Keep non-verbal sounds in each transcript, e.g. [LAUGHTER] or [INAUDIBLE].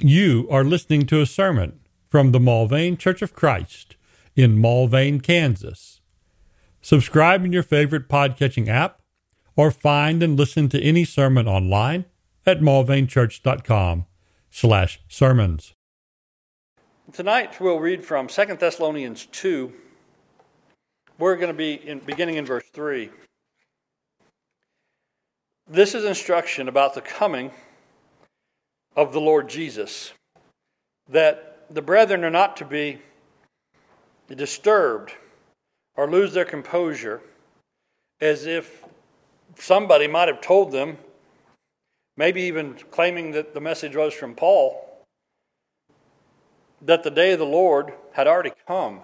You are listening to a sermon from the Mulvane Church of Christ in Mulvane, Kansas. Subscribe in your favorite podcatching app or find and listen to any sermon online at mulvanechurch.com slash sermons. Tonight we'll read from 2 Thessalonians 2. We're going to be in, beginning in verse 3. This is instruction about the coming of the Lord Jesus, that the brethren are not to be disturbed or lose their composure as if somebody might have told them, maybe even claiming that the message was from Paul, that the day of the Lord had already come.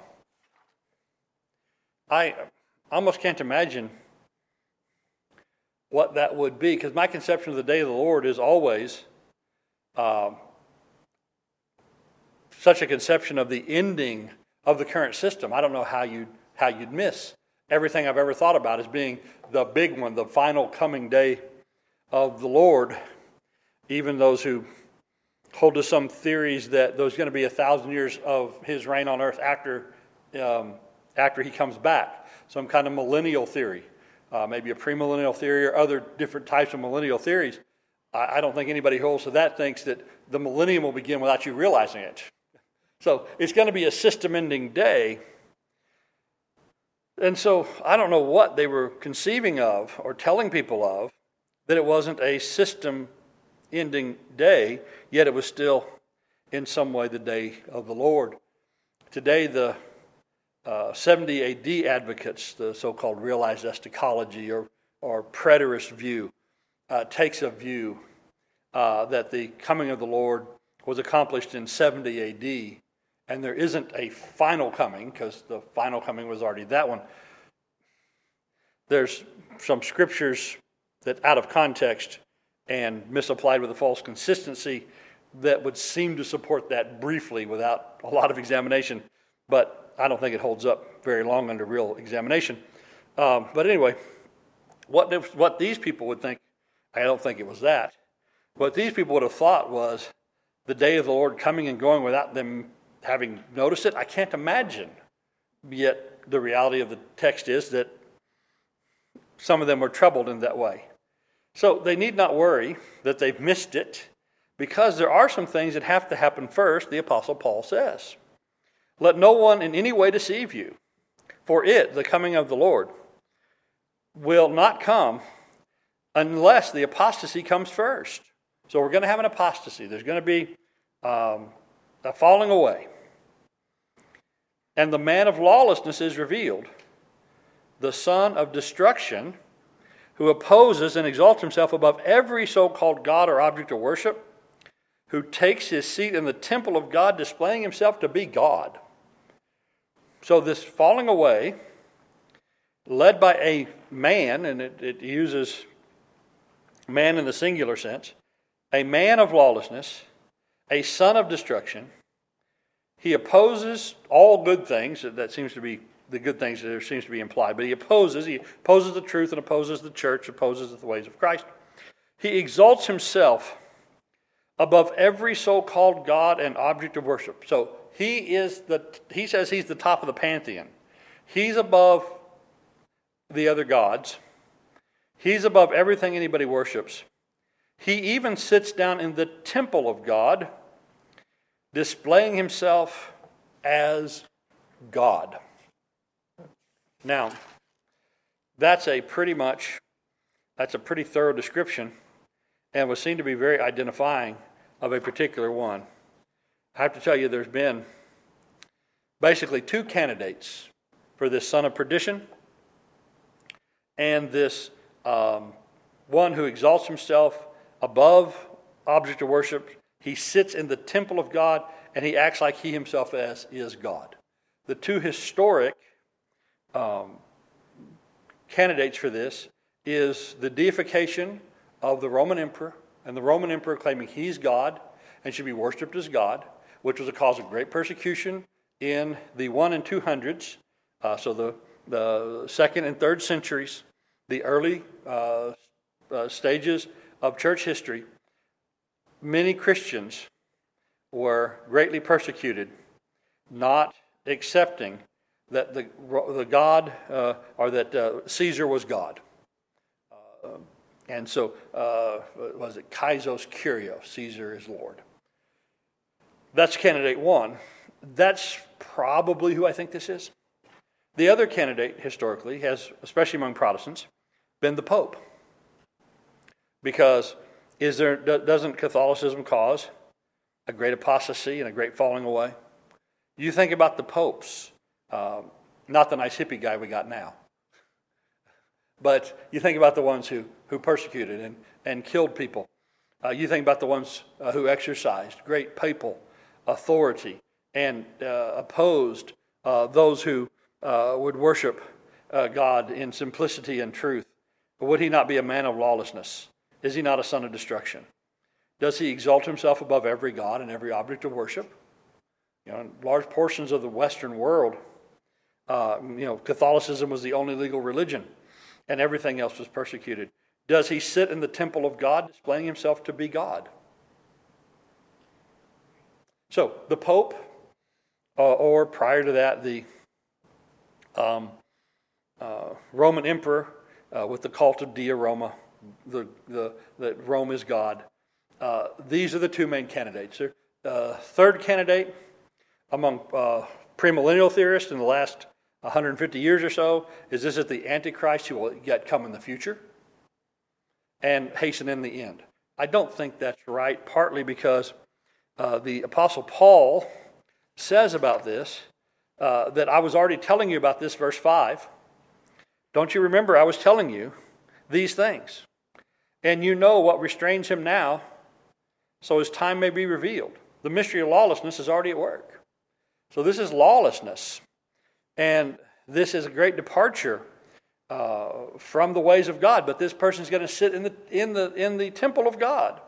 I almost can't imagine what that would be because my conception of the day of the Lord is always um, such a conception of the ending of the current system. I don't know how you how you'd miss everything I've ever thought about as being the big one, the final coming day of the Lord. Even those who hold to some theories that there's going to be a thousand years of His reign on earth after um, after He comes back, some kind of millennial theory, uh, maybe a premillennial theory or other different types of millennial theories. I, I don't think anybody who holds to that thinks that the millennium will begin without you realizing it. So it's going to be a system ending day. And so I don't know what they were conceiving of or telling people of that it wasn't a system ending day, yet it was still in some way the day of the Lord. Today, the uh, 70 AD advocates, the so called realized eschatology or, or preterist view, uh, takes a view uh, that the coming of the Lord was accomplished in 70 AD, and there isn't a final coming because the final coming was already that one. There's some scriptures that, out of context and misapplied with a false consistency, that would seem to support that briefly without a lot of examination, but I don't think it holds up very long under real examination. Um, but anyway, what, what these people would think I don't think it was that. What these people would have thought was the day of the Lord coming and going without them having noticed it. I can't imagine. Yet the reality of the text is that some of them were troubled in that way. So they need not worry that they've missed it because there are some things that have to happen first, the Apostle Paul says. Let no one in any way deceive you, for it, the coming of the Lord, will not come unless the apostasy comes first. So we're going to have an apostasy. There's going to be um, a falling away. And the man of lawlessness is revealed, the son of destruction, who opposes and exalts himself above every so called God or object of worship, who takes his seat in the temple of God, displaying himself to be God. So this falling away, led by a man, and it, it uses man in the singular sense, a man of lawlessness, a son of destruction. He opposes all good things. That seems to be the good things that there seems to be implied. But he opposes. He opposes the truth and opposes the church, opposes the ways of Christ. He exalts himself above every so-called God and object of worship. So he is the. He says he's the top of the pantheon. He's above the other gods. He's above everything anybody worships. He even sits down in the temple of God, displaying himself as God. Now, that's a pretty much that's a pretty thorough description and would seem to be very identifying of a particular one. I have to tell you there's been basically two candidates for this son of perdition and this um, one who exalts himself above object of worship. He sits in the temple of God and he acts like he himself as is God. The two historic um, candidates for this is the deification of the Roman emperor and the Roman emperor claiming he's God and should be worshipped as God, which was a cause of great persecution in the 1 and 200s, uh, so the, the second and third centuries the early uh, uh, stages of church history, many Christians were greatly persecuted, not accepting that the, the God uh, or that uh, Caesar was God. Uh, and so, uh, was it Kaisos Kyrios? Caesar is Lord. That's candidate one. That's probably who I think this is. The other candidate historically has, especially among Protestants, been the Pope. Because is there, doesn't Catholicism cause a great apostasy and a great falling away? You think about the popes, uh, not the nice hippie guy we got now, but you think about the ones who, who persecuted and, and killed people. Uh, you think about the ones uh, who exercised great papal authority and uh, opposed uh, those who uh, would worship God in simplicity and truth. Would he not be a man of lawlessness? Is he not a son of destruction? Does he exalt himself above every God and every object of worship? You know, large portions of the Western world, uh, you know, Catholicism was the only legal religion, and everything else was persecuted. Does he sit in the temple of God, displaying himself to be God? So, the Pope, uh, or prior to that, the um, uh, Roman Emperor uh, with the cult of Dea Roma, the, the, that Rome is God. Uh, these are the two main candidates. Uh, third candidate among uh, premillennial theorists in the last 150 years or so is this is the Antichrist who will yet come in the future and hasten in the end. I don't think that's right, partly because uh, the Apostle Paul says about this uh, that I was already telling you about this, verse 5. Don't you remember? I was telling you these things. And you know what restrains him now, so his time may be revealed. The mystery of lawlessness is already at work. So this is lawlessness. And this is a great departure uh, from the ways of God. But this person is going to sit in the, in, the, in the temple of God.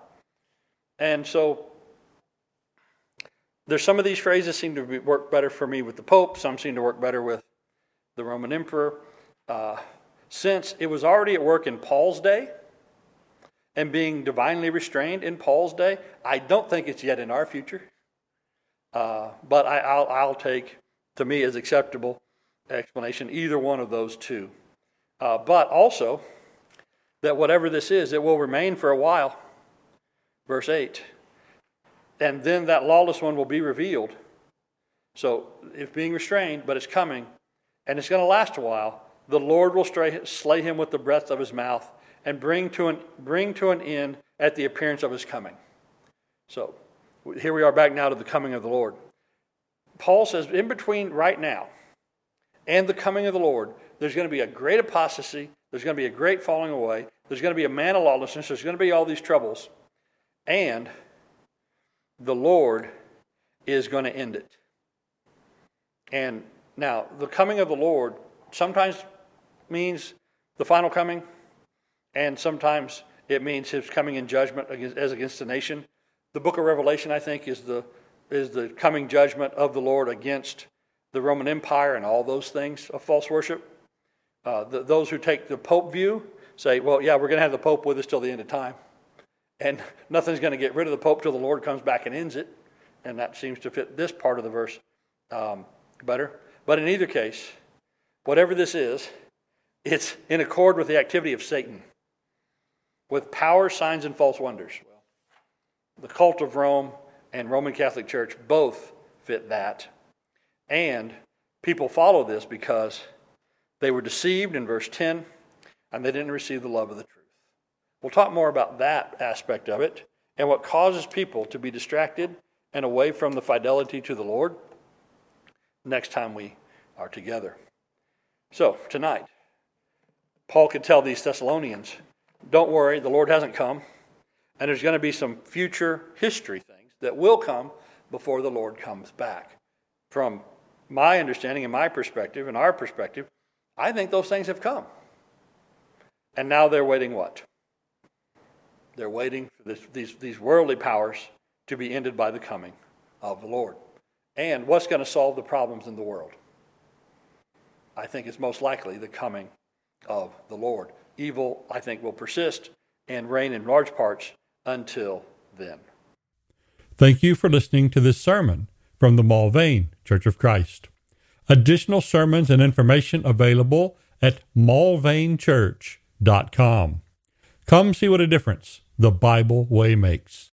And so there's some of these phrases seem to be, work better for me with the Pope, some seem to work better with the Roman Emperor. Uh, since it was already at work in Paul's day and being divinely restrained in Paul's day, I don't think it's yet in our future. Uh, but I, will I'll take, to me, as acceptable explanation either one of those two. Uh, but also, that whatever this is, it will remain for a while. Verse 8. And then that lawless one will be revealed. So it's being restrained, but it's coming, and it's going to last a while the Lord will slay him with the breath of his mouth and bring to an, bring to an end at the appearance of his coming. So here we are back now to the coming of the Lord. Paul says, in between right now and the coming of the Lord, there's going to be a great apostasy, there's going to be a great falling away, there's going to be a man of lawlessness, there's going to be all these troubles, and the Lord is going to end it. And now, the coming of the Lord sometimes means the final coming, and sometimes it means his coming in judgment as against the nation. The book of Revelation, I think, is the, is the coming judgment of the Lord against the Roman Empire and all those things of false worship. Uh, the, those who take the Pope view say, well, yeah, we're going to have the Pope with us till the end of time. And [LAUGHS] nothing's going to get rid of the Pope till the Lord comes back and ends it. And that seems to fit this part of the verse um, better. But in either case, whatever this is, it's in accord with the activity of Satan, with power, signs, and false wonders. The cult of Rome and Roman Catholic Church both fit that. And people follow this because they were deceived in verse 10 and they didn't receive the love of the truth. We'll talk more about that aspect of it and what causes people to be distracted and away from the fidelity to the Lord next time we are together. So, tonight, Paul could tell these Thessalonians, don't worry, the Lord hasn't come, and there's going to be some future history things that will come before the Lord comes back. From my understanding and my perspective and our perspective, I think those things have come. And now they're waiting what? They're waiting for this, these, these worldly powers to be ended by the coming of the Lord. And what's going to solve the problems in the world? I think it's most likely the coming of the Lord. Evil, I think, will persist and reign in large parts until then. Thank you for listening to this sermon from the Mulvane Church of Christ. Additional sermons and information available at mulvanechurch.com. Come see what a difference the Bible way makes.